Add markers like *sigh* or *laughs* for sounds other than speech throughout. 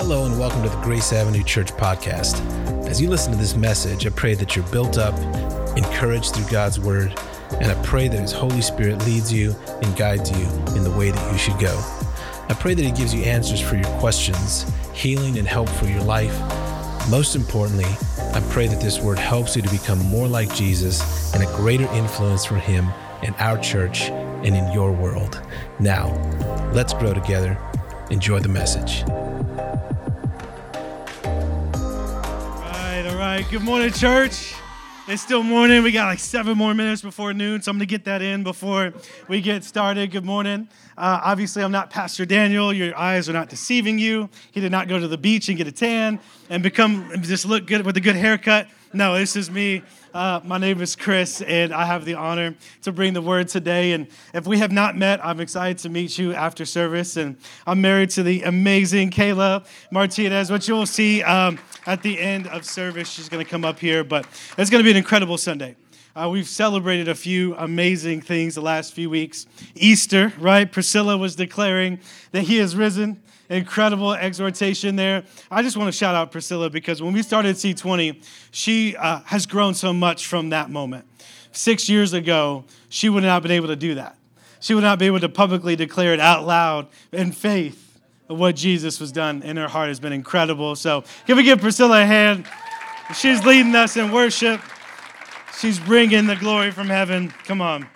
Hello, and welcome to the Grace Avenue Church podcast. As you listen to this message, I pray that you're built up, encouraged through God's word, and I pray that His Holy Spirit leads you and guides you in the way that you should go. I pray that He gives you answers for your questions, healing and help for your life. Most importantly, I pray that this word helps you to become more like Jesus and a greater influence for Him in our church and in your world. Now, let's grow together. Enjoy the message. Right. Good morning, church. It's still morning. We got like seven more minutes before noon, so I'm going to get that in before we get started. Good morning. Uh, obviously, I'm not Pastor Daniel. Your eyes are not deceiving you. He did not go to the beach and get a tan and become just look good with a good haircut. No, this is me. Uh, my name is Chris, and I have the honor to bring the word today. And if we have not met, I'm excited to meet you after service. And I'm married to the amazing Kayla Martinez, which you'll see um, at the end of service. She's going to come up here, but it's going to be an incredible Sunday. Uh, we've celebrated a few amazing things the last few weeks. Easter, right? Priscilla was declaring that he has risen incredible exhortation there. I just want to shout out Priscilla because when we started C20, she uh, has grown so much from that moment. Six years ago, she would not have been able to do that. She would not be able to publicly declare it out loud in faith of what Jesus was done in her heart has been incredible. So, can we give Priscilla a hand? She's leading us in worship. She's bringing the glory from heaven. Come on.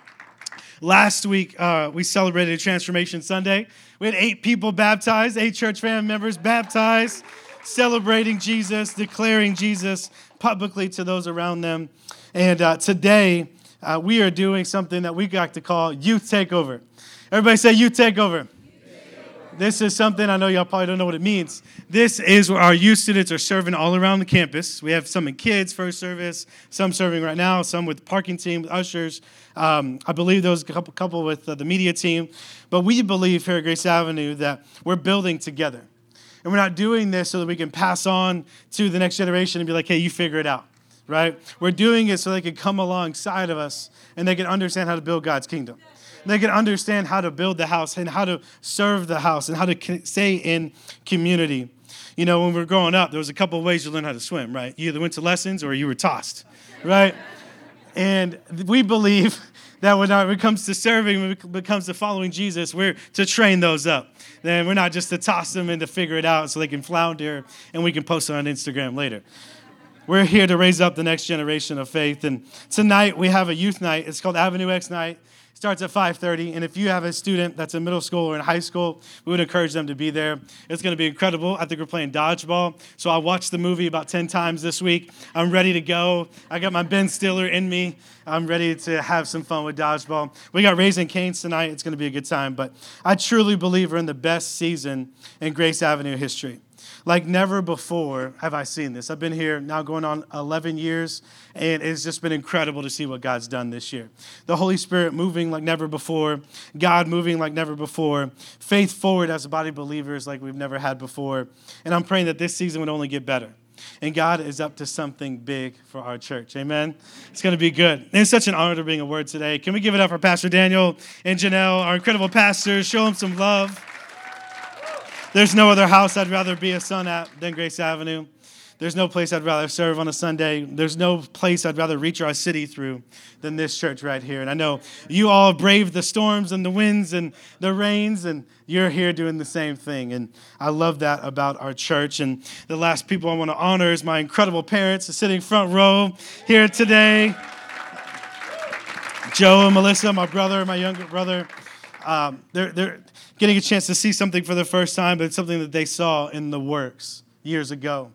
Last week, uh, we celebrated Transformation Sunday. We had eight people baptized, eight church family members baptized, celebrating Jesus, declaring Jesus publicly to those around them. And uh, today, uh, we are doing something that we got to call Youth Takeover. Everybody say Youth Takeover. This is something I know y'all probably don't know what it means. This is where our youth students are serving all around the campus. We have some in kids, first service, some serving right now, some with the parking team, with ushers. Um, I believe there was a couple, couple with uh, the media team. But we believe here at Grace Avenue that we're building together. And we're not doing this so that we can pass on to the next generation and be like, hey, you figure it out, right? We're doing it so they can come alongside of us and they can understand how to build God's kingdom they can understand how to build the house and how to serve the house and how to stay in community. You know, when we were growing up, there was a couple ways you learn how to swim, right? You either went to lessons or you were tossed, right? And we believe *laughs* that uh, when it comes to serving, when it comes to following Jesus, we're to train those up. Then we're not just to toss them and to figure it out so they can flounder and we can post it on Instagram later. We're here to raise up the next generation of faith. And tonight we have a youth night. It's called Avenue X Night starts at 5.30 and if you have a student that's in middle school or in high school we would encourage them to be there. It's going to be incredible. I think we're playing dodgeball so i watched the movie about 10 times this week. I'm ready to go. I got my ben stiller in me. I'm ready to have some fun with dodgeball. We got Raising Cane's tonight. It's going to be a good time but i truly believe we're in the best season in grace avenue history like never before have I seen this. I've been here now going on 11 years, and it's just been incredible to see what God's done this year. The Holy Spirit moving like never before, God moving like never before, faith forward as a body of believers like we've never had before. And I'm praying that this season would only get better. And God is up to something big for our church. Amen. It's going to be good. It's such an honor to bring a word today. Can we give it up for Pastor Daniel and Janelle, our incredible pastors? Show them some love. There's no other house I'd rather be a son at than Grace Avenue. There's no place I'd rather serve on a Sunday. There's no place I'd rather reach our city through than this church right here. And I know you all braved the storms and the winds and the rains, and you're here doing the same thing. And I love that about our church. And the last people I want to honor is my incredible parents, sitting front row here today. Joe and Melissa, my brother, my younger brother. Um, they're, they're, getting a chance to see something for the first time, but it's something that they saw in the works years ago.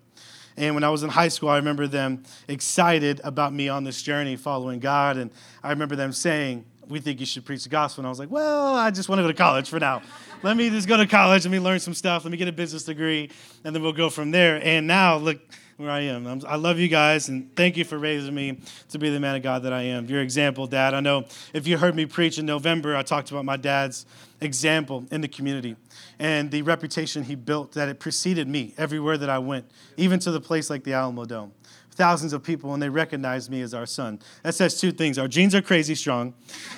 And when I was in high school, I remember them excited about me on this journey following God. And I remember them saying, We think you should preach the gospel. And I was like, Well, I just want to go to college for now. Let me just go to college. Let me learn some stuff. Let me get a business degree. And then we'll go from there. And now, look, where I am. I'm, i love you guys, and thank you for raising me to be the man of God that I am. Your example, Dad. I know if you heard me preach in November, I talked about my dad's example in the community and the reputation he built that it preceded me everywhere that I went, even to the place like the Alamodome. Thousands of people, and they recognized me as our son. That says two things our genes are crazy strong,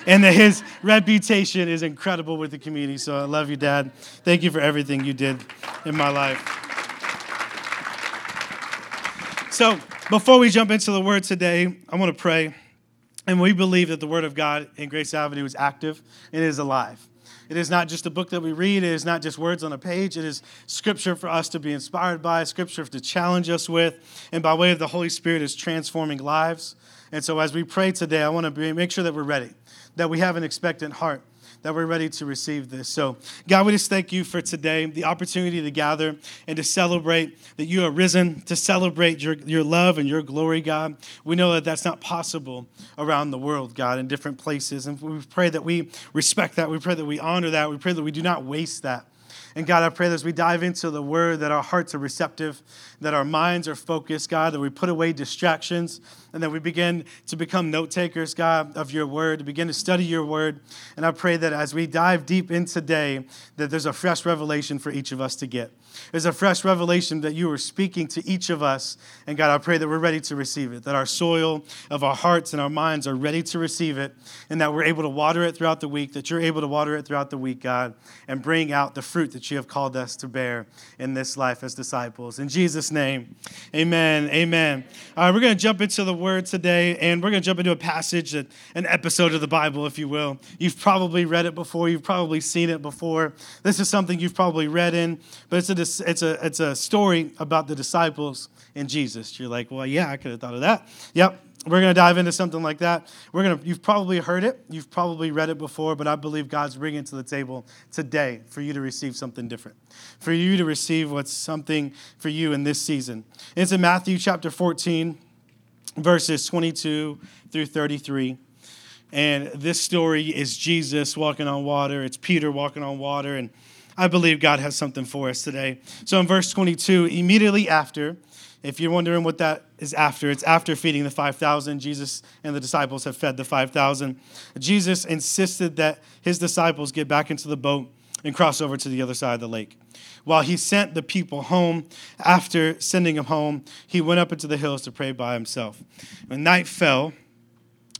and that his *laughs* reputation is incredible with the community. So I love you, Dad. Thank you for everything you did in my life. So, before we jump into the word today, I want to pray. And we believe that the word of God in Grace Avenue is active and is alive. It is not just a book that we read. It is not just words on a page. It is scripture for us to be inspired by, scripture to challenge us with, and by way of the Holy Spirit is transforming lives. And so as we pray today, I want to make sure that we're ready, that we have an expectant heart, that we're ready to receive this. So, God, we just thank you for today, the opportunity to gather and to celebrate that you are risen, to celebrate your, your love and your glory, God. We know that that's not possible around the world, God, in different places. And we pray that we respect that. We pray that we honor that. We pray that we do not waste that. And God, I pray that as we dive into the word, that our hearts are receptive, that our minds are focused, God, that we put away distractions, and that we begin to become note takers, God, of your word, to begin to study your word. And I pray that as we dive deep in today, that there's a fresh revelation for each of us to get. There's a fresh revelation that you are speaking to each of us. And God, I pray that we're ready to receive it, that our soil of our hearts and our minds are ready to receive it, and that we're able to water it throughout the week, that you're able to water it throughout the week, God, and bring out the fruit that you have called us to bear in this life as disciples. In Jesus' name, amen. Amen. All right, we're going to jump into the word today, and we're going to jump into a passage, an episode of the Bible, if you will. You've probably read it before, you've probably seen it before. This is something you've probably read in, but it's a it's a, it's a story about the disciples and Jesus. You're like, well, yeah, I could have thought of that. Yep, we're going to dive into something like that. We're going to, you've probably heard it, you've probably read it before, but I believe God's bringing it to the table today for you to receive something different, for you to receive what's something for you in this season. It's in Matthew chapter 14, verses 22 through 33. And this story is Jesus walking on water, it's Peter walking on water, and I believe God has something for us today. So in verse 22, immediately after, if you're wondering what that is after, it's after feeding the 5,000. Jesus and the disciples have fed the 5,000. Jesus insisted that his disciples get back into the boat and cross over to the other side of the lake. While he sent the people home, after sending them home, he went up into the hills to pray by himself. When night fell,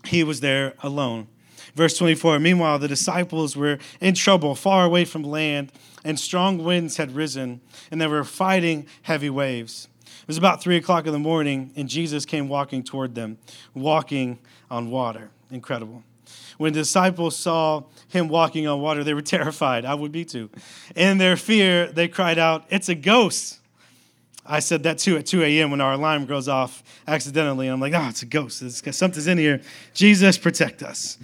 he was there alone. Verse 24 Meanwhile, the disciples were in trouble, far away from land, and strong winds had risen, and they were fighting heavy waves. It was about three o'clock in the morning, and Jesus came walking toward them, walking on water. Incredible. When the disciples saw him walking on water, they were *laughs* terrified. I would be too. In their fear, they cried out, It's a ghost. I said that too at 2 a.m. when our alarm goes off accidentally. I'm like, oh, it's a ghost. It's, something's in here. Jesus, protect us.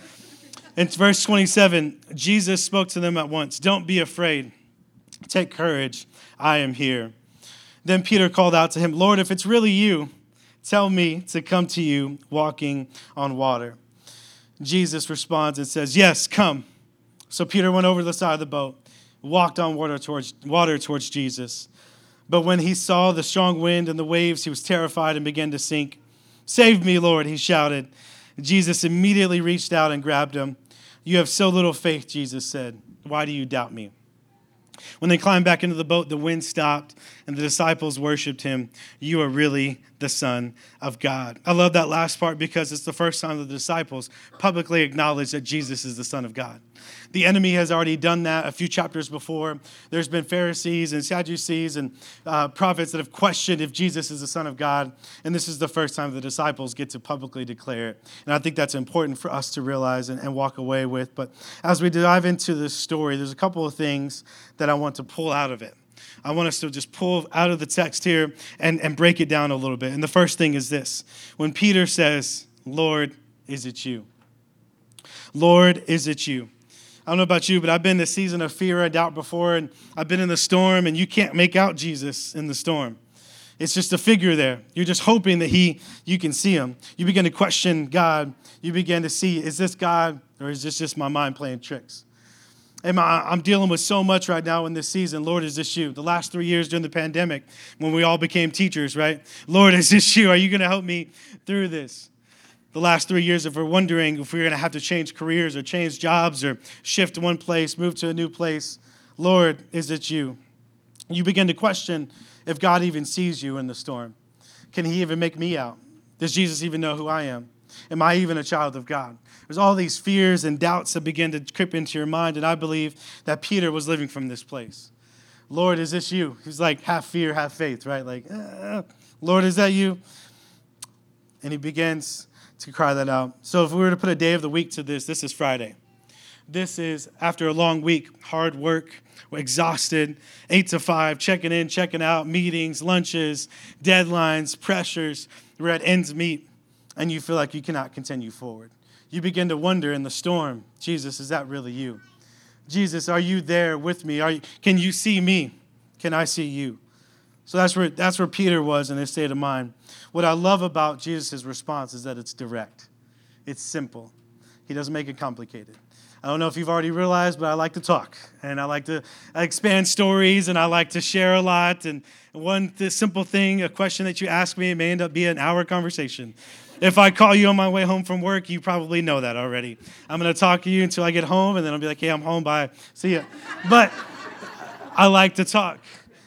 In verse 27, Jesus spoke to them at once Don't be afraid. Take courage. I am here. Then Peter called out to him, Lord, if it's really you, tell me to come to you walking on water. Jesus responds and says, Yes, come. So Peter went over to the side of the boat, walked on water towards, water towards Jesus. But when he saw the strong wind and the waves, he was terrified and began to sink. Save me, Lord, he shouted. Jesus immediately reached out and grabbed him. You have so little faith, Jesus said. Why do you doubt me? When they climbed back into the boat, the wind stopped and the disciples worshiped him. You are really the Son of God. I love that last part because it's the first time the disciples publicly acknowledge that Jesus is the Son of God. The enemy has already done that a few chapters before. There's been Pharisees and Sadducees and uh, prophets that have questioned if Jesus is the Son of God. And this is the first time the disciples get to publicly declare it. And I think that's important for us to realize and, and walk away with. But as we dive into this story, there's a couple of things that I want to pull out of it. I want us to just pull out of the text here and, and break it down a little bit. And the first thing is this when Peter says, Lord, is it you? Lord, is it you? I don't know about you, but I've been in a season of fear and doubt before, and I've been in the storm, and you can't make out Jesus in the storm. It's just a figure there. You're just hoping that he, you can see him. You begin to question God. You begin to see, is this God or is this just my mind playing tricks? I'm dealing with so much right now in this season. Lord, is this you? The last three years during the pandemic, when we all became teachers, right? Lord, is this you? Are you going to help me through this? The last three years, if we're wondering if we're going to have to change careers or change jobs or shift one place, move to a new place, Lord, is it you? You begin to question if God even sees you in the storm. Can He even make me out? Does Jesus even know who I am? Am I even a child of God? There's all these fears and doubts that begin to creep into your mind, and I believe that Peter was living from this place. Lord, is this you? He's like half fear, half faith, right? Like, uh, Lord, is that you? And he begins to cry that out. So if we were to put a day of the week to this, this is Friday. This is after a long week, hard work, exhausted, eight to five, checking in, checking out, meetings, lunches, deadlines, pressures. We're at ends meet, and you feel like you cannot continue forward. You begin to wonder in the storm, Jesus, is that really you? Jesus, are you there with me? Are you, can you see me? Can I see you? So that's where, that's where Peter was in his state of mind. What I love about Jesus' response is that it's direct, it's simple. He doesn't make it complicated. I don't know if you've already realized, but I like to talk and I like to expand stories and I like to share a lot. And one simple thing, a question that you ask me, may end up being an hour conversation. If I call you on my way home from work, you probably know that already. I'm going to talk to you until I get home and then I'll be like, hey, I'm home, bye, see ya. But I like to talk.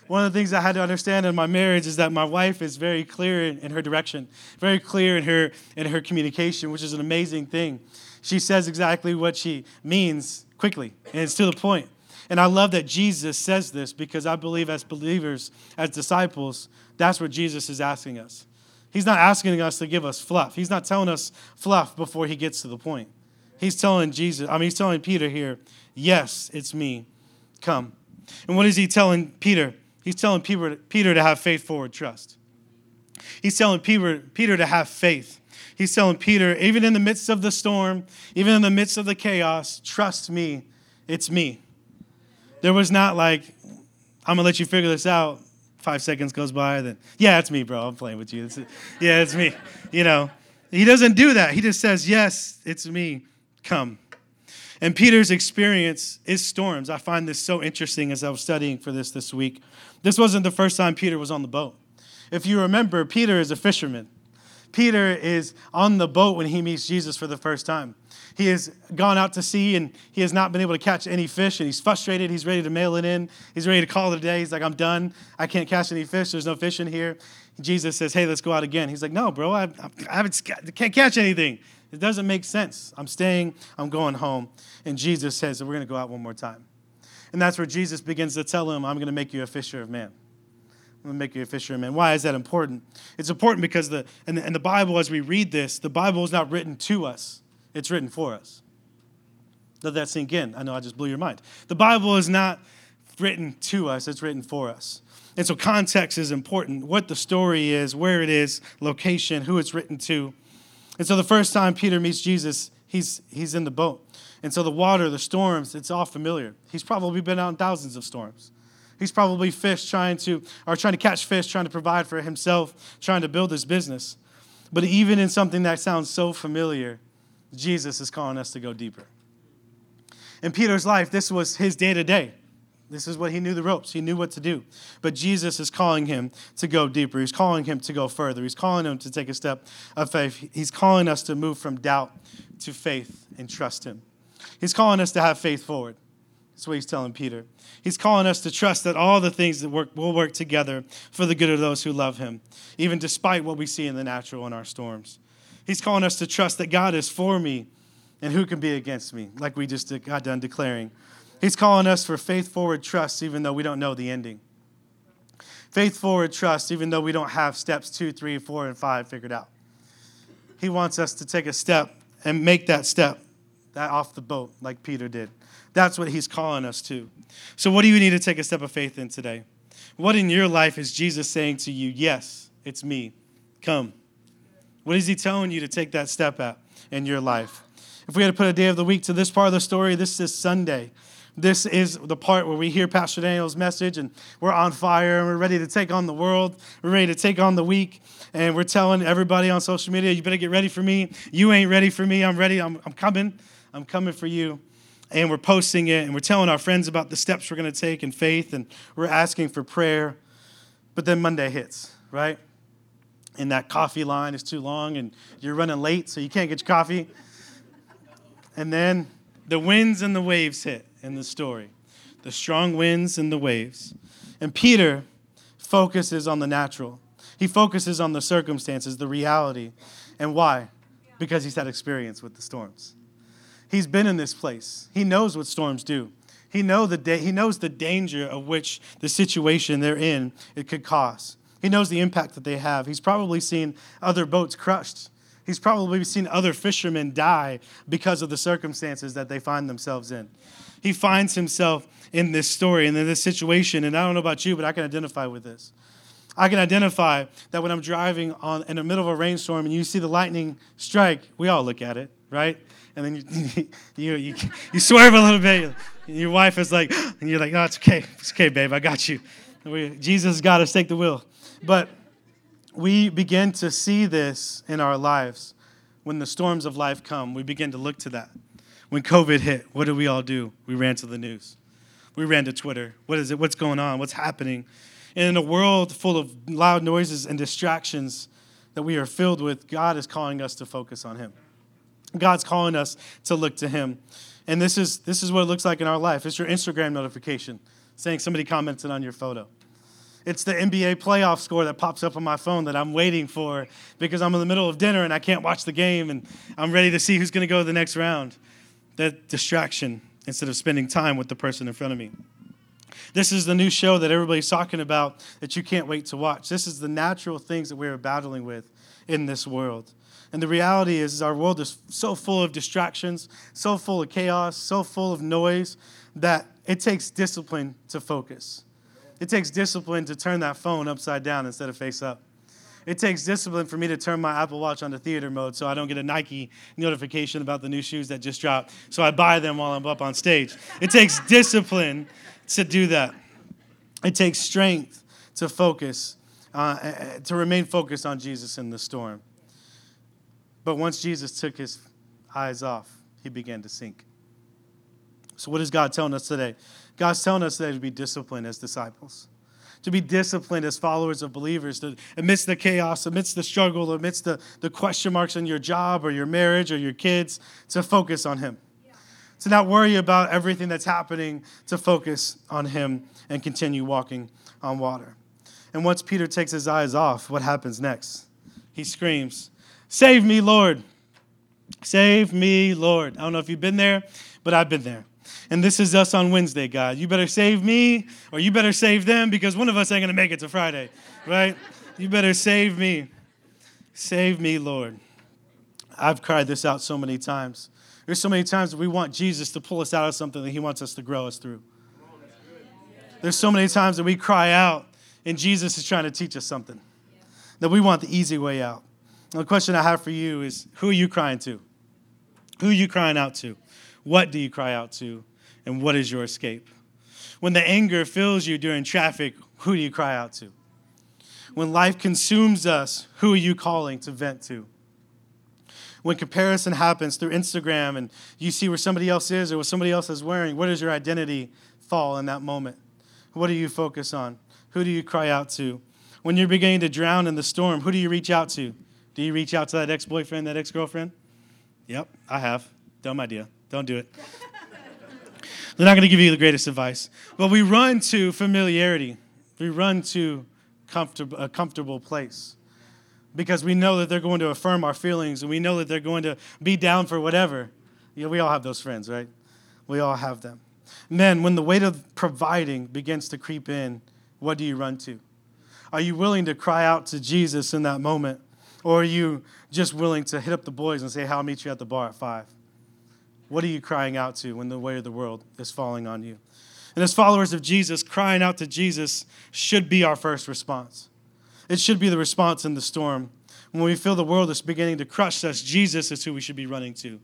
One of the things I had to understand in my marriage is that my wife is very clear in, in her direction, very clear in her in her communication, which is an amazing thing she says exactly what she means quickly, and it's to the point. And I love that Jesus says this because I believe as believers, as disciples, that's what Jesus is asking us. He's not asking us to give us fluff. He's not telling us fluff before he gets to the point. He's telling Jesus, I mean, he's telling Peter here, yes, it's me. Come. And what is he telling Peter? He's telling Peter, Peter to have faith forward trust. He's telling Peter, Peter to have faith. He's telling Peter, even in the midst of the storm, even in the midst of the chaos, trust me, it's me. There was not like, I'm gonna let you figure this out. Five seconds goes by, then, yeah, it's me, bro. I'm playing with you. It's, yeah, it's me. You know, he doesn't do that. He just says, yes, it's me. Come. And Peter's experience is storms. I find this so interesting as I was studying for this this week. This wasn't the first time Peter was on the boat. If you remember, Peter is a fisherman. Peter is on the boat when he meets Jesus for the first time. He has gone out to sea and he has not been able to catch any fish and he's frustrated. He's ready to mail it in. He's ready to call it a day. He's like, I'm done. I can't catch any fish. There's no fish in here. Jesus says, Hey, let's go out again. He's like, No, bro, I, I haven't, can't catch anything. It doesn't make sense. I'm staying. I'm going home. And Jesus says, We're going to go out one more time. And that's where Jesus begins to tell him, I'm going to make you a fisher of men. I'm make you a fisherman. Why is that important? It's important because the and, the and the Bible, as we read this, the Bible is not written to us, it's written for us. Let that sink in. I know I just blew your mind. The Bible is not written to us, it's written for us. And so context is important what the story is, where it is, location, who it's written to. And so the first time Peter meets Jesus, he's, he's in the boat. And so the water, the storms, it's all familiar. He's probably been out in thousands of storms. He's probably fish trying to, or trying to catch fish, trying to provide for himself, trying to build his business. But even in something that sounds so familiar, Jesus is calling us to go deeper. In Peter's life, this was his day to day. This is what he knew the ropes. He knew what to do. But Jesus is calling him to go deeper. He's calling him to go further. He's calling him to take a step of faith. He's calling us to move from doubt to faith and trust him. He's calling us to have faith forward. That's what he's telling Peter. He's calling us to trust that all the things that work will work together for the good of those who love him, even despite what we see in the natural in our storms. He's calling us to trust that God is for me and who can be against me, like we just got done declaring. He's calling us for faith forward trust, even though we don't know the ending. Faith forward trust, even though we don't have steps two, three, four, and five figured out. He wants us to take a step and make that step that off the boat, like Peter did. That's what he's calling us to. So, what do you need to take a step of faith in today? What in your life is Jesus saying to you, Yes, it's me. Come. What is he telling you to take that step at in your life? If we had to put a day of the week to this part of the story, this is Sunday. This is the part where we hear Pastor Daniel's message and we're on fire and we're ready to take on the world. We're ready to take on the week. And we're telling everybody on social media, you better get ready for me. You ain't ready for me. I'm ready. I'm, I'm coming. I'm coming for you and we're posting it and we're telling our friends about the steps we're going to take in faith and we're asking for prayer. But then Monday hits, right? And that coffee line is too long and you're running late, so you can't get your coffee. And then the winds and the waves hit in the story the strong winds and the waves. And Peter focuses on the natural, he focuses on the circumstances, the reality. And why? Because he's had experience with the storms. He's been in this place. He knows what storms do. He, know the da- he knows the danger of which the situation they're in it could cause. He knows the impact that they have. He's probably seen other boats crushed. He's probably seen other fishermen die because of the circumstances that they find themselves in. He finds himself in this story and in this situation, and I don't know about you, but I can identify with this. I can identify that when I'm driving on in the middle of a rainstorm and you see the lightning strike, we all look at it, right? And then *laughs* you you, you, you swerve a little bit. Your wife is like, *gasps* and you're like, oh, it's okay, it's okay, babe, I got you. We, Jesus got us, take the wheel. But we begin to see this in our lives when the storms of life come. We begin to look to that. When COVID hit, what did we all do? We ran to the news. We ran to Twitter. What is it? What's going on? What's happening? And in a world full of loud noises and distractions that we are filled with, God is calling us to focus on Him. God's calling us to look to Him. And this is, this is what it looks like in our life. It's your Instagram notification saying somebody commented on your photo. It's the NBA playoff score that pops up on my phone that I'm waiting for because I'm in the middle of dinner and I can't watch the game and I'm ready to see who's going to go the next round. That distraction instead of spending time with the person in front of me. This is the new show that everybody's talking about that you can't wait to watch. This is the natural things that we're battling with in this world. And the reality is, is our world is so full of distractions, so full of chaos, so full of noise that it takes discipline to focus. It takes discipline to turn that phone upside down instead of face up. It takes discipline for me to turn my Apple Watch onto theater mode so I don't get a Nike notification about the new shoes that just dropped. So I buy them while I'm up on stage. It takes *laughs* discipline to do that. It takes strength to focus, uh, eh, eh, to remain focused on Jesus in the storm. But once Jesus took his eyes off, he began to sink. So, what is God telling us today? God's telling us today to be disciplined as disciples, to be disciplined as followers of believers, to, amidst the chaos, amidst the struggle, amidst the, the question marks in your job or your marriage or your kids, to focus on Him to not worry about everything that's happening, to focus on Him and continue walking on water. And once Peter takes his eyes off, what happens next? He screams, Save me, Lord! Save me, Lord. I don't know if you've been there, but I've been there. And this is us on Wednesday, God. You better save me or you better save them because one of us ain't going to make it to Friday, right? You better save me. Save me, Lord. I've cried this out so many times. There's so many times that we want Jesus to pull us out of something that he wants us to grow us through. There's so many times that we cry out and Jesus is trying to teach us something. That we want the easy way out. The question I have for you is who are you crying to? Who are you crying out to? What do you cry out to? And what is your escape? When the anger fills you during traffic, who do you cry out to? When life consumes us, who are you calling to vent to? when comparison happens through Instagram and you see where somebody else is or what somebody else is wearing, where does your identity fall in that moment? What do you focus on? Who do you cry out to? When you're beginning to drown in the storm, who do you reach out to? Do you reach out to that ex boyfriend, that ex girlfriend? Yep, I have. Dumb idea. Don't do it. *laughs* They're not going to give you the greatest advice. But we run to familiarity, we run to comfort- a comfortable place because we know that they're going to affirm our feelings and we know that they're going to be down for whatever. Know, we all have those friends, right? We all have them. Men, when the weight of providing begins to creep in, what do you run to? Are you willing to cry out to Jesus in that moment? Or are you just willing to hit up the boys and say, hey, I'll meet you at the bar at five? What are you crying out to when the weight of the world is falling on you? And as followers of Jesus, crying out to Jesus should be our first response. It should be the response in the storm. When we feel the world is beginning to crush us, Jesus is who we should be running to.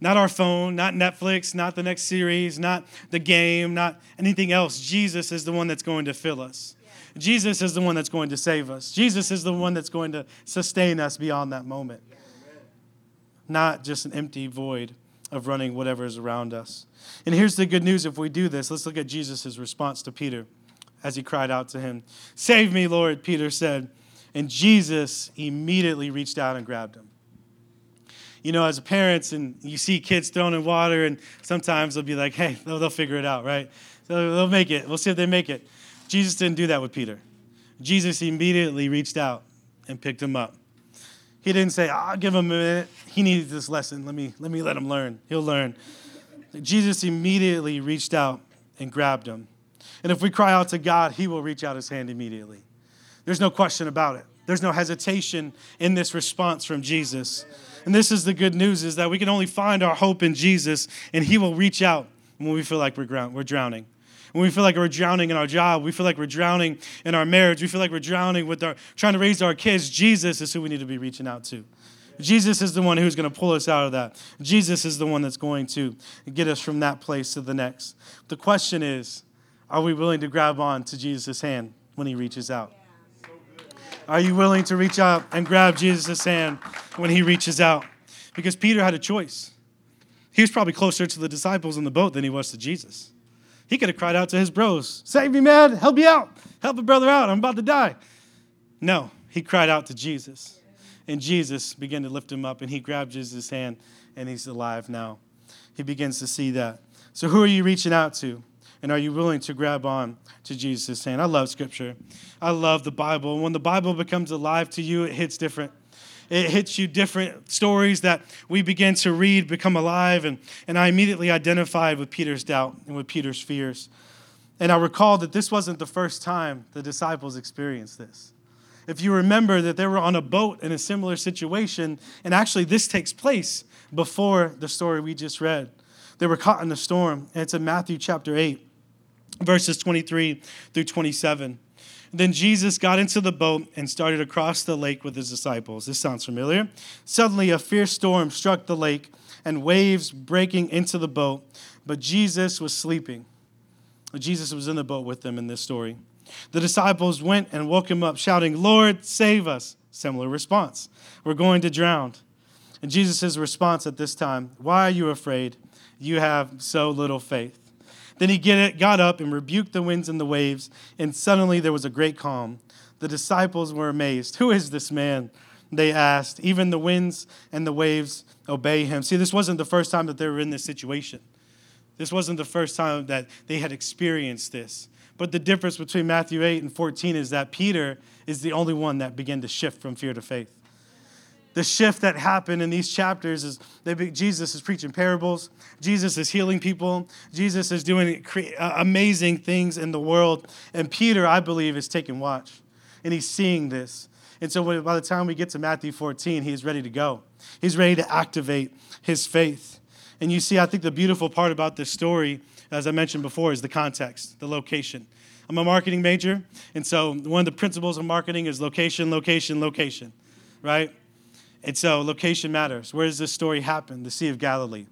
Not our phone, not Netflix, not the next series, not the game, not anything else. Jesus is the one that's going to fill us. Jesus is the one that's going to save us. Jesus is the one that's going to sustain us beyond that moment. Not just an empty void of running whatever is around us. And here's the good news if we do this, let's look at Jesus' response to Peter as he cried out to him. Save me, Lord, Peter said. And Jesus immediately reached out and grabbed him. You know, as parents, and you see kids thrown in water, and sometimes they'll be like, hey, they'll, they'll figure it out, right? So they'll make it. We'll see if they make it. Jesus didn't do that with Peter. Jesus immediately reached out and picked him up. He didn't say, I'll give him a minute. He needs this lesson. Let me, let me let him learn. He'll learn. Jesus immediately reached out and grabbed him. And if we cry out to God, he will reach out his hand immediately. There's no question about it. There's no hesitation in this response from Jesus. And this is the good news is that we can only find our hope in Jesus and he will reach out when we feel like we're, we're drowning. When we feel like we're drowning in our job, we feel like we're drowning in our marriage, we feel like we're drowning with our trying to raise our kids, Jesus is who we need to be reaching out to. Jesus is the one who's going to pull us out of that. Jesus is the one that's going to get us from that place to the next. The question is, are we willing to grab on to Jesus' hand when he reaches out? Are you willing to reach out and grab Jesus' hand when he reaches out? Because Peter had a choice. He was probably closer to the disciples in the boat than he was to Jesus. He could have cried out to his bros, Save me, man, help me out, help a brother out, I'm about to die. No, he cried out to Jesus. And Jesus began to lift him up, and he grabbed Jesus' hand, and he's alive now. He begins to see that. So, who are you reaching out to? And are you willing to grab on to Jesus' hand? I love Scripture. I love the Bible. When the Bible becomes alive to you, it hits different. It hits you different stories that we begin to read become alive. And, and I immediately identified with Peter's doubt and with Peter's fears. And I recall that this wasn't the first time the disciples experienced this. If you remember that they were on a boat in a similar situation, and actually this takes place before the story we just read. They were caught in a storm, and it's in Matthew chapter 8 verses 23 through 27. Then Jesus got into the boat and started across the lake with his disciples. This sounds familiar. Suddenly, a fierce storm struck the lake and waves breaking into the boat, but Jesus was sleeping. Jesus was in the boat with them in this story. The disciples went and woke him up, shouting, Lord, save us. Similar response. We're going to drown. And Jesus' response at this time, Why are you afraid? You have so little faith. Then he got up and rebuked the winds and the waves, and suddenly there was a great calm. The disciples were amazed. Who is this man? They asked. Even the winds and the waves obey him. See, this wasn't the first time that they were in this situation. This wasn't the first time that they had experienced this. But the difference between Matthew 8 and 14 is that Peter is the only one that began to shift from fear to faith the shift that happened in these chapters is that Jesus is preaching parables. Jesus is healing people. Jesus is doing uh, amazing things in the world. And Peter, I believe, is taking watch. And he's seeing this. And so by the time we get to Matthew 14, he's ready to go. He's ready to activate his faith. And you see, I think the beautiful part about this story, as I mentioned before, is the context, the location. I'm a marketing major. And so one of the principles of marketing is location, location, location, right? And so location matters. Where does this story happen? The Sea of Galilee.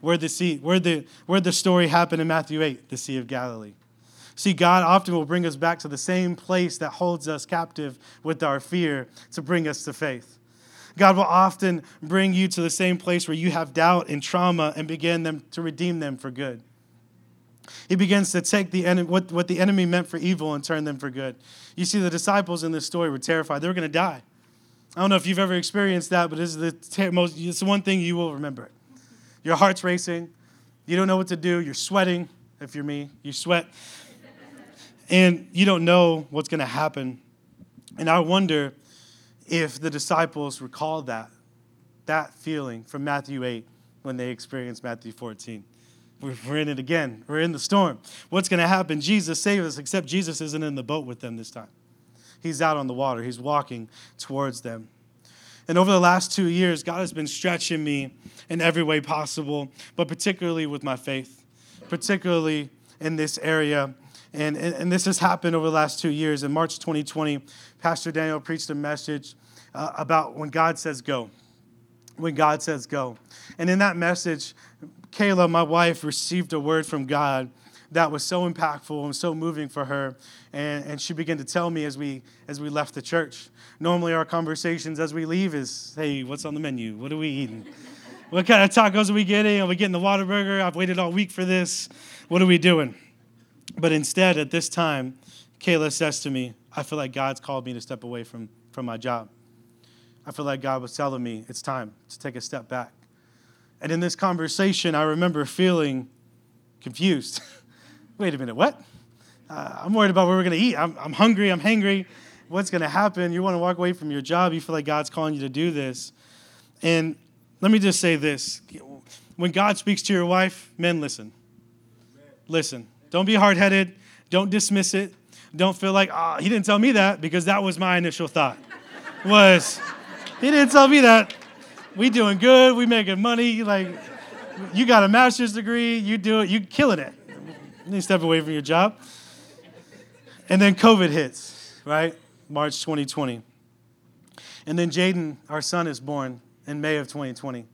Where the sea, where the where the story happened in Matthew 8, the Sea of Galilee. See, God often will bring us back to the same place that holds us captive with our fear to bring us to faith. God will often bring you to the same place where you have doubt and trauma and begin them to redeem them for good. He begins to take the enemy, what, what the enemy meant for evil and turn them for good. You see, the disciples in this story were terrified. They were going to die. I don't know if you've ever experienced that, but it's the most, it's the one thing you will remember. Your heart's racing. You don't know what to do. You're sweating. If you're me, you sweat. And you don't know what's going to happen. And I wonder if the disciples recall that, that feeling from Matthew 8 when they experienced Matthew 14. We're in it again. We're in the storm. What's going to happen? Jesus saved us, except Jesus isn't in the boat with them this time. He's out on the water, he's walking towards them. And over the last two years, God has been stretching me in every way possible, but particularly with my faith, particularly in this area. And, and, and this has happened over the last two years. In March 2020, Pastor Daniel preached a message uh, about when God says go. When God says go. And in that message, Kayla, my wife, received a word from God that was so impactful and so moving for her. And, and she began to tell me as we, as we left the church. Normally, our conversations as we leave is, hey, what's on the menu? What are we eating? what kind of tacos are we getting? Are we getting the Whataburger? I've waited all week for this. What are we doing? But instead, at this time, Kayla says to me, I feel like God's called me to step away from, from my job. I feel like God was telling me it's time to take a step back. And in this conversation, I remember feeling confused. *laughs* wait a minute, what? Uh, I'm worried about what we're going to eat. I'm, I'm hungry. I'm hangry. What's going to happen? You want to walk away from your job. You feel like God's calling you to do this. And let me just say this when God speaks to your wife, men, listen. Listen. Don't be hard headed. Don't dismiss it. Don't feel like, oh, he didn't tell me that because that was my initial thought. *laughs* was, he didn't tell me that. We doing good. We making money. Like, you got a master's degree. You do it. You killing it. You step away from your job. And then COVID hits, right? March 2020. And then Jaden, our son, is born in May of 2020.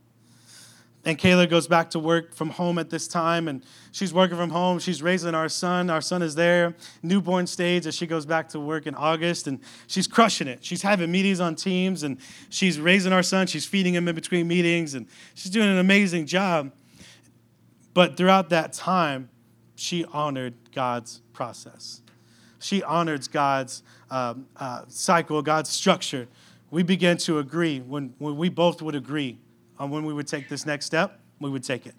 And Kayla goes back to work from home at this time, and she's working from home. She's raising our son. Our son is there, newborn stage, as she goes back to work in August, and she's crushing it. She's having meetings on teams, and she's raising our son. She's feeding him in between meetings, and she's doing an amazing job. But throughout that time, she honored God's process. She honored God's um, uh, cycle, God's structure. We began to agree when, when we both would agree on when we would take this next step, we would take it.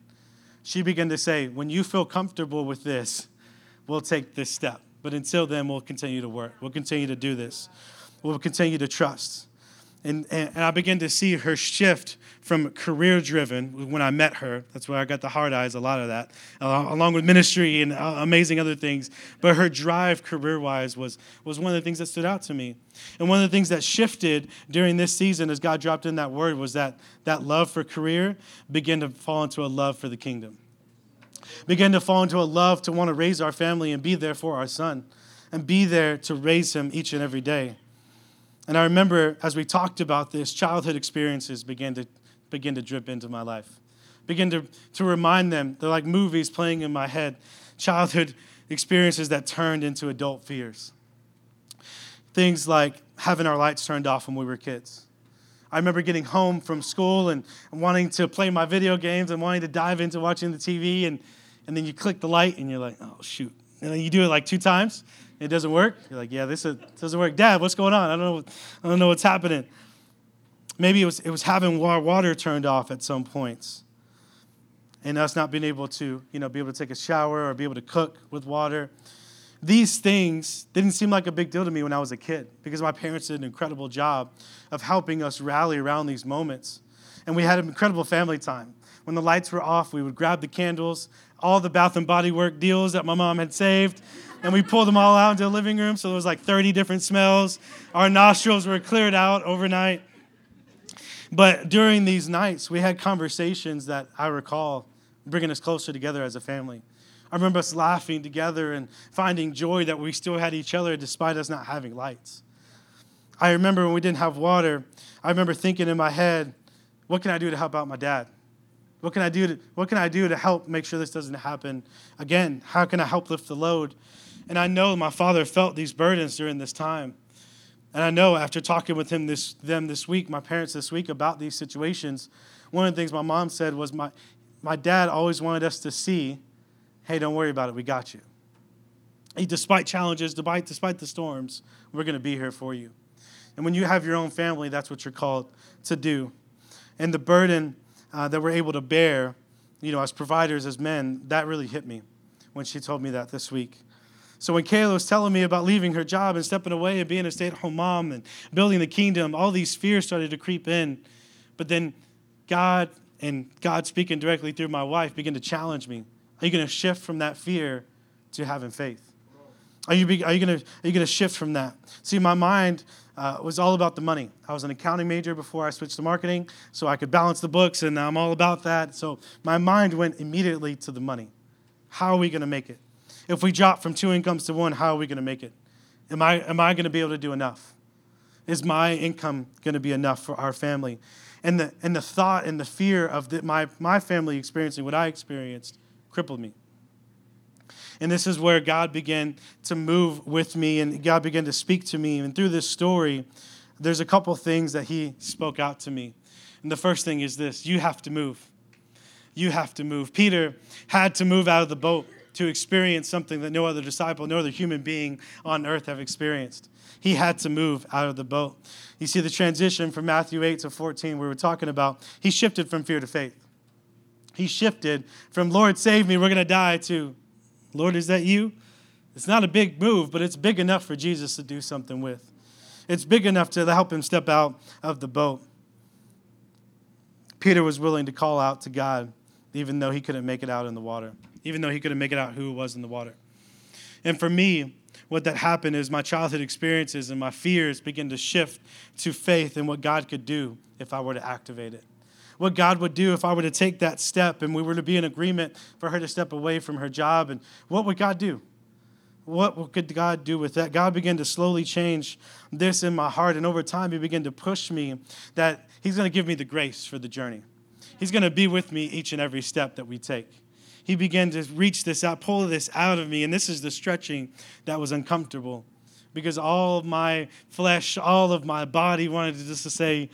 She began to say, When you feel comfortable with this, we'll take this step. But until then, we'll continue to work. We'll continue to do this. We'll continue to trust. And, and, and I began to see her shift from career driven when I met her. That's where I got the hard eyes, a lot of that, uh, along with ministry and uh, amazing other things. But her drive career wise was, was one of the things that stood out to me. And one of the things that shifted during this season as God dropped in that word was that that love for career began to fall into a love for the kingdom. Began to fall into a love to want to raise our family and be there for our son and be there to raise him each and every day. And I remember as we talked about this, childhood experiences began to begin to drip into my life. Begin to, to remind them, they're like movies playing in my head, childhood experiences that turned into adult fears. Things like having our lights turned off when we were kids. I remember getting home from school and wanting to play my video games and wanting to dive into watching the TV, and, and then you click the light and you're like, oh, shoot. And then you do it like two times, it doesn't work. You're like, yeah, this doesn't work. Dad, what's going on? I don't know. I don't know what's happening. Maybe it was it was having water turned off at some points, and us not being able to you know be able to take a shower or be able to cook with water. These things didn't seem like a big deal to me when I was a kid because my parents did an incredible job of helping us rally around these moments, and we had an incredible family time. When the lights were off, we would grab the candles, all the Bath and Body Work deals that my mom had saved and we pulled them all out into the living room. So there was like 30 different smells. Our nostrils were cleared out overnight. But during these nights, we had conversations that I recall bringing us closer together as a family. I remember us laughing together and finding joy that we still had each other despite us not having lights. I remember when we didn't have water, I remember thinking in my head, what can I do to help out my dad? What can I do to, what can I do to help make sure this doesn't happen again? How can I help lift the load? And I know my father felt these burdens during this time. And I know after talking with him this, them this week, my parents this week about these situations, one of the things my mom said was my, my dad always wanted us to see, hey, don't worry about it, we got you. Hey, despite challenges, despite, despite the storms, we're going to be here for you. And when you have your own family, that's what you're called to do. And the burden uh, that we're able to bear, you know, as providers, as men, that really hit me when she told me that this week. So when Kayla was telling me about leaving her job and stepping away and being a stay at home mom and building the kingdom, all these fears started to creep in. But then God and God speaking directly through my wife began to challenge me. Are you going to shift from that fear to having faith? Are you, are you going to shift from that? See, my mind uh, was all about the money. I was an accounting major before I switched to marketing, so I could balance the books, and I'm all about that. So my mind went immediately to the money. How are we going to make it? If we drop from two incomes to one, how are we going to make it? Am I, am I going to be able to do enough? Is my income going to be enough for our family? And the, and the thought and the fear of the, my, my family experiencing what I experienced crippled me. And this is where God began to move with me and God began to speak to me. And through this story, there's a couple things that He spoke out to me. And the first thing is this you have to move. You have to move. Peter had to move out of the boat to experience something that no other disciple, no other human being on earth have experienced. He had to move out of the boat. You see the transition from Matthew 8 to 14, where we're talking about, he shifted from fear to faith. He shifted from, Lord, save me, we're going to die, to, Lord, is that you? It's not a big move, but it's big enough for Jesus to do something with. It's big enough to help him step out of the boat. Peter was willing to call out to God, even though he couldn't make it out in the water even though he couldn't make it out who it was in the water. And for me, what that happened is my childhood experiences and my fears began to shift to faith in what God could do if I were to activate it. What God would do if I were to take that step and we were to be in agreement for her to step away from her job. And what would God do? What could God do with that? God began to slowly change this in my heart. And over time, He began to push me that He's going to give me the grace for the journey. He's going to be with me each and every step that we take he began to reach this out, pull this out of me. And this is the stretching that was uncomfortable because all of my flesh, all of my body wanted to just to say,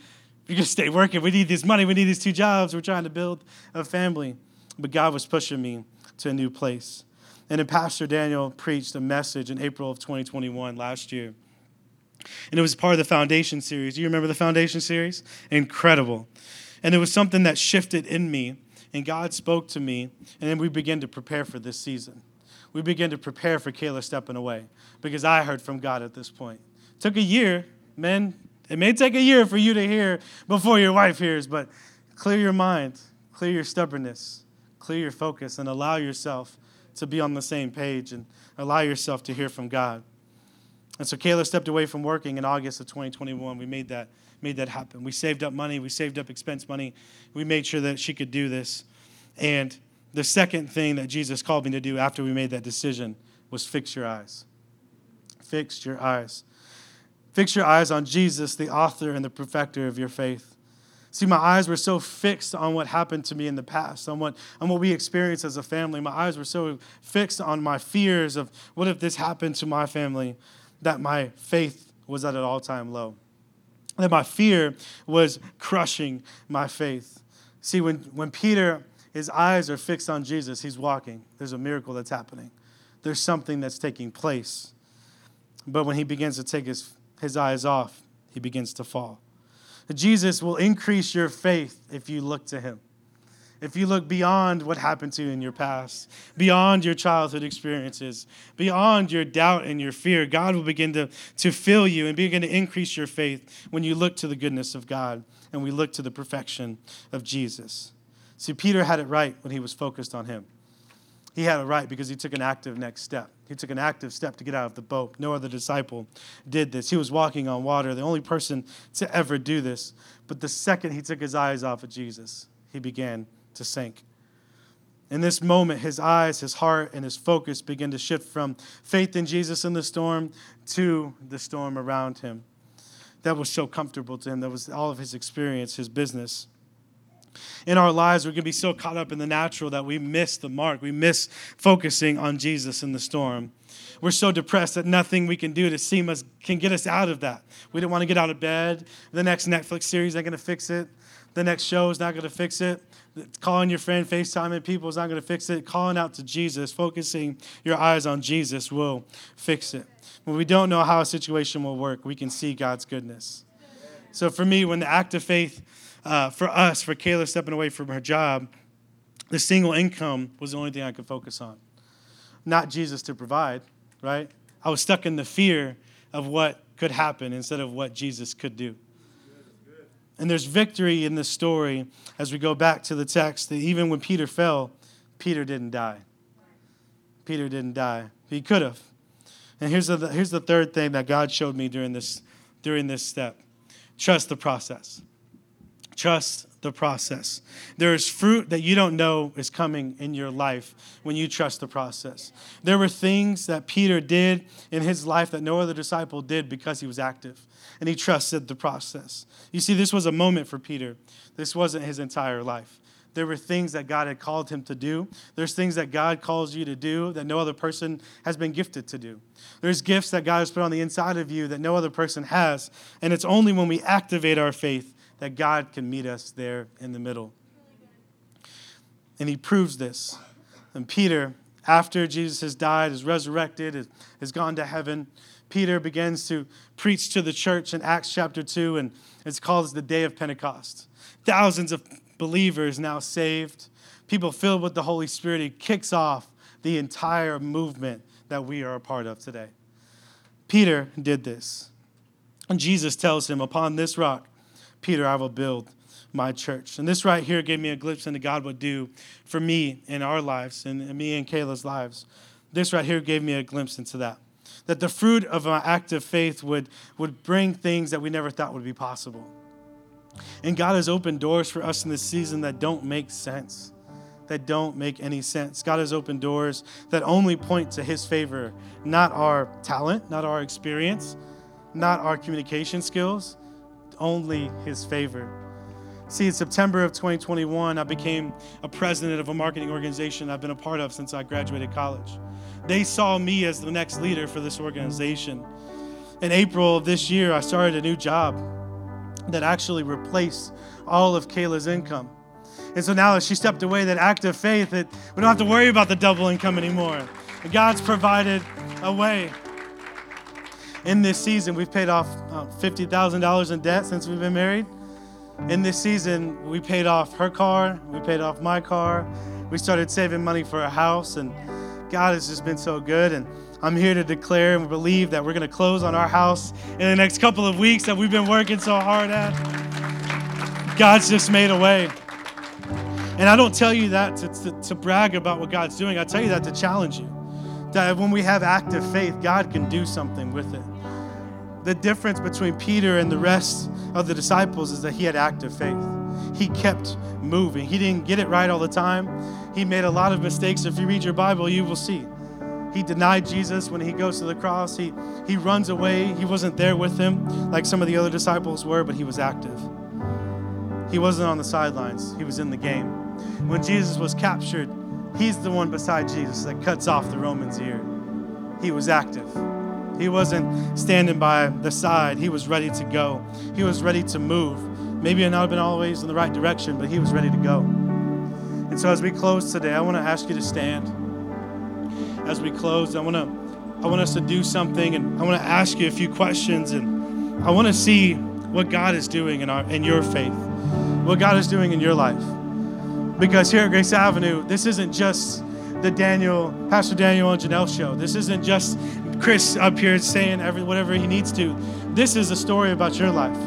"We can stay working. We need this money. We need these two jobs. We're trying to build a family. But God was pushing me to a new place. And then Pastor Daniel preached a message in April of 2021 last year. And it was part of the Foundation series. Do you remember the Foundation series? Incredible. And it was something that shifted in me and God spoke to me, and then we began to prepare for this season. We began to prepare for Kayla stepping away because I heard from God at this point. Took a year, men. It may take a year for you to hear before your wife hears, but clear your mind, clear your stubbornness, clear your focus, and allow yourself to be on the same page and allow yourself to hear from God. And so Kayla stepped away from working in August of 2021. We made that made that happen. We saved up money, we saved up expense money. We made sure that she could do this. And the second thing that Jesus called me to do after we made that decision was fix your eyes. Fix your eyes. Fix your eyes on Jesus, the author and the perfecter of your faith. See, my eyes were so fixed on what happened to me in the past, on what, on what we experienced as a family. My eyes were so fixed on my fears of what if this happened to my family that my faith was at an all time low that my fear was crushing my faith. See, when, when Peter, his eyes are fixed on Jesus, he's walking. There's a miracle that's happening, there's something that's taking place. But when he begins to take his, his eyes off, he begins to fall. Jesus will increase your faith if you look to him if you look beyond what happened to you in your past, beyond your childhood experiences, beyond your doubt and your fear, God will begin to, to fill you and begin to increase your faith when you look to the goodness of God and we look to the perfection of Jesus. See, Peter had it right when he was focused on him. He had it right because he took an active next step. He took an active step to get out of the boat. No other disciple did this. He was walking on water, the only person to ever do this. But the second he took his eyes off of Jesus, he began to sink. In this moment, his eyes, his heart, and his focus begin to shift from faith in Jesus in the storm to the storm around him. That was so comfortable to him. That was all of his experience, his business. In our lives, we're going to be so caught up in the natural that we miss the mark. We miss focusing on Jesus in the storm. We're so depressed that nothing we can do to seem us can get us out of that. We don't want to get out of bed. The next Netflix series ain't going to fix it. The next show is not going to fix it calling your friend, FaceTiming people is not going to fix it. Calling out to Jesus, focusing your eyes on Jesus will fix it. When we don't know how a situation will work, we can see God's goodness. So for me, when the act of faith uh, for us, for Kayla stepping away from her job, the single income was the only thing I could focus on. Not Jesus to provide, right? I was stuck in the fear of what could happen instead of what Jesus could do. And there's victory in this story as we go back to the text that even when Peter fell, Peter didn't die. Peter didn't die. He could have. And here's the, here's the third thing that God showed me during this, during this step trust the process. Trust the process. There is fruit that you don't know is coming in your life when you trust the process. There were things that Peter did in his life that no other disciple did because he was active and he trusted the process. You see, this was a moment for Peter, this wasn't his entire life. There were things that God had called him to do. There's things that God calls you to do that no other person has been gifted to do. There's gifts that God has put on the inside of you that no other person has. And it's only when we activate our faith that God can meet us there in the middle. And he proves this. And Peter, after Jesus has died, is resurrected, has gone to heaven, Peter begins to preach to the church in Acts chapter 2, and it's called the Day of Pentecost. Thousands of believers now saved, people filled with the Holy Spirit. He kicks off the entire movement that we are a part of today. Peter did this. And Jesus tells him, Upon this rock, Peter, I will build my church. And this right here gave me a glimpse into God would do for me in our lives and me and Kayla's lives. this right here gave me a glimpse into that. That the fruit of an active faith would, would bring things that we never thought would be possible. And God has opened doors for us in this season that don't make sense, that don't make any sense. God has opened doors that only point to His favor, not our talent, not our experience, not our communication skills, only His favor. See, in September of 2021, I became a president of a marketing organization I've been a part of since I graduated college. They saw me as the next leader for this organization. In April of this year, I started a new job that actually replaced all of Kayla's income. And so now that she stepped away, that act of faith, that we don't have to worry about the double income anymore. God's provided a way. In this season, we've paid off uh, $50,000 in debt since we've been married. In this season, we paid off her car, we paid off my car, we started saving money for a house, and God has just been so good. And I'm here to declare and believe that we're going to close on our house in the next couple of weeks that we've been working so hard at. God's just made a way. And I don't tell you that to, to, to, brag about what God's doing. I tell you that to challenge you. That when we have active faith, God can do something with it. The difference between Peter and the rest of the disciples is that he had active faith. He kept moving. He didn't get it right all the time. He made a lot of mistakes. If you read your Bible, you will see. He denied Jesus when he goes to the cross. He, he runs away. He wasn't there with him like some of the other disciples were, but he was active. He wasn't on the sidelines, he was in the game. When Jesus was captured, he's the one beside Jesus that cuts off the Roman's ear. He was active. He wasn't standing by the side. He was ready to go. He was ready to move. Maybe it not have been always in the right direction, but he was ready to go. And so as we close today, I want to ask you to stand as we close, I want to I want us to do something and I want to ask you a few questions and I want to see what God is doing in our in your faith. What God is doing in your life. Because here at Grace Avenue, this isn't just the Daniel, Pastor Daniel and Janelle show. This isn't just Chris up here saying every, whatever he needs to. This is a story about your life.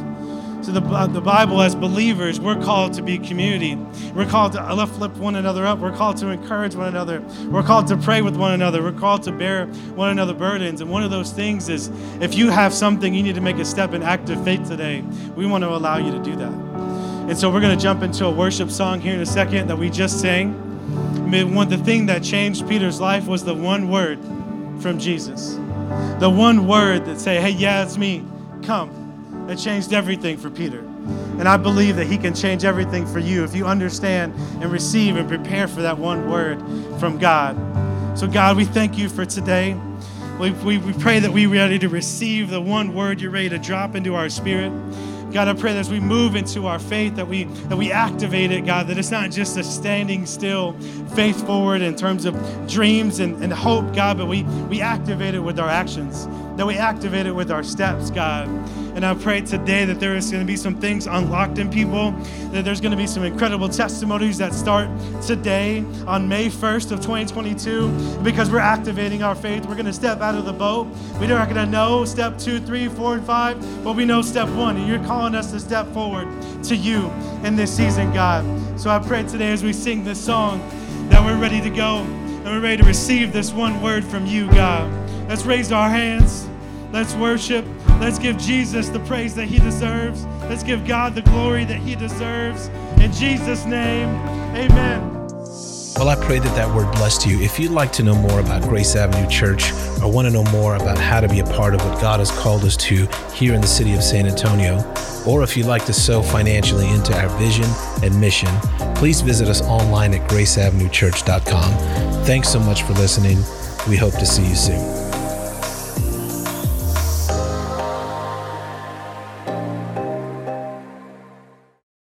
So the, uh, the Bible, as believers, we're called to be community. We're called to lift one another up. We're called to encourage one another. We're called to pray with one another. We're called to bear one another burdens. And one of those things is if you have something you need to make a step in active faith today, we want to allow you to do that. And so we're going to jump into a worship song here in a second that we just sang. I mean, one the thing that changed Peter's life was the one word from Jesus. The one word that say, "Hey, yeah, it's me. Come." that changed everything for Peter. And I believe that He can change everything for you if you understand and receive and prepare for that one word from God. So, God, we thank you for today. We, we, we pray that we are ready to receive the one word you're ready to drop into our spirit. God, I pray that as we move into our faith, that we that we activate it, God, that it's not just a standing still, faith forward in terms of dreams and, and hope, God, but we, we activate it with our actions, that we activate it with our steps, God. And I pray today that there is going to be some things unlocked in people, that there's going to be some incredible testimonies that start today on May 1st of 2022 because we're activating our faith. We're going to step out of the boat. We're not going to know step two, three, four, and five, but we know step one. And you're calling us to step forward to you in this season, God. So I pray today as we sing this song that we're ready to go and we're ready to receive this one word from you, God. Let's raise our hands. Let's worship. Let's give Jesus the praise that he deserves. Let's give God the glory that he deserves. In Jesus' name, amen. Well, I pray that that word blessed you. If you'd like to know more about Grace Avenue Church or want to know more about how to be a part of what God has called us to here in the city of San Antonio, or if you'd like to sow financially into our vision and mission, please visit us online at graceavenuechurch.com. Thanks so much for listening. We hope to see you soon.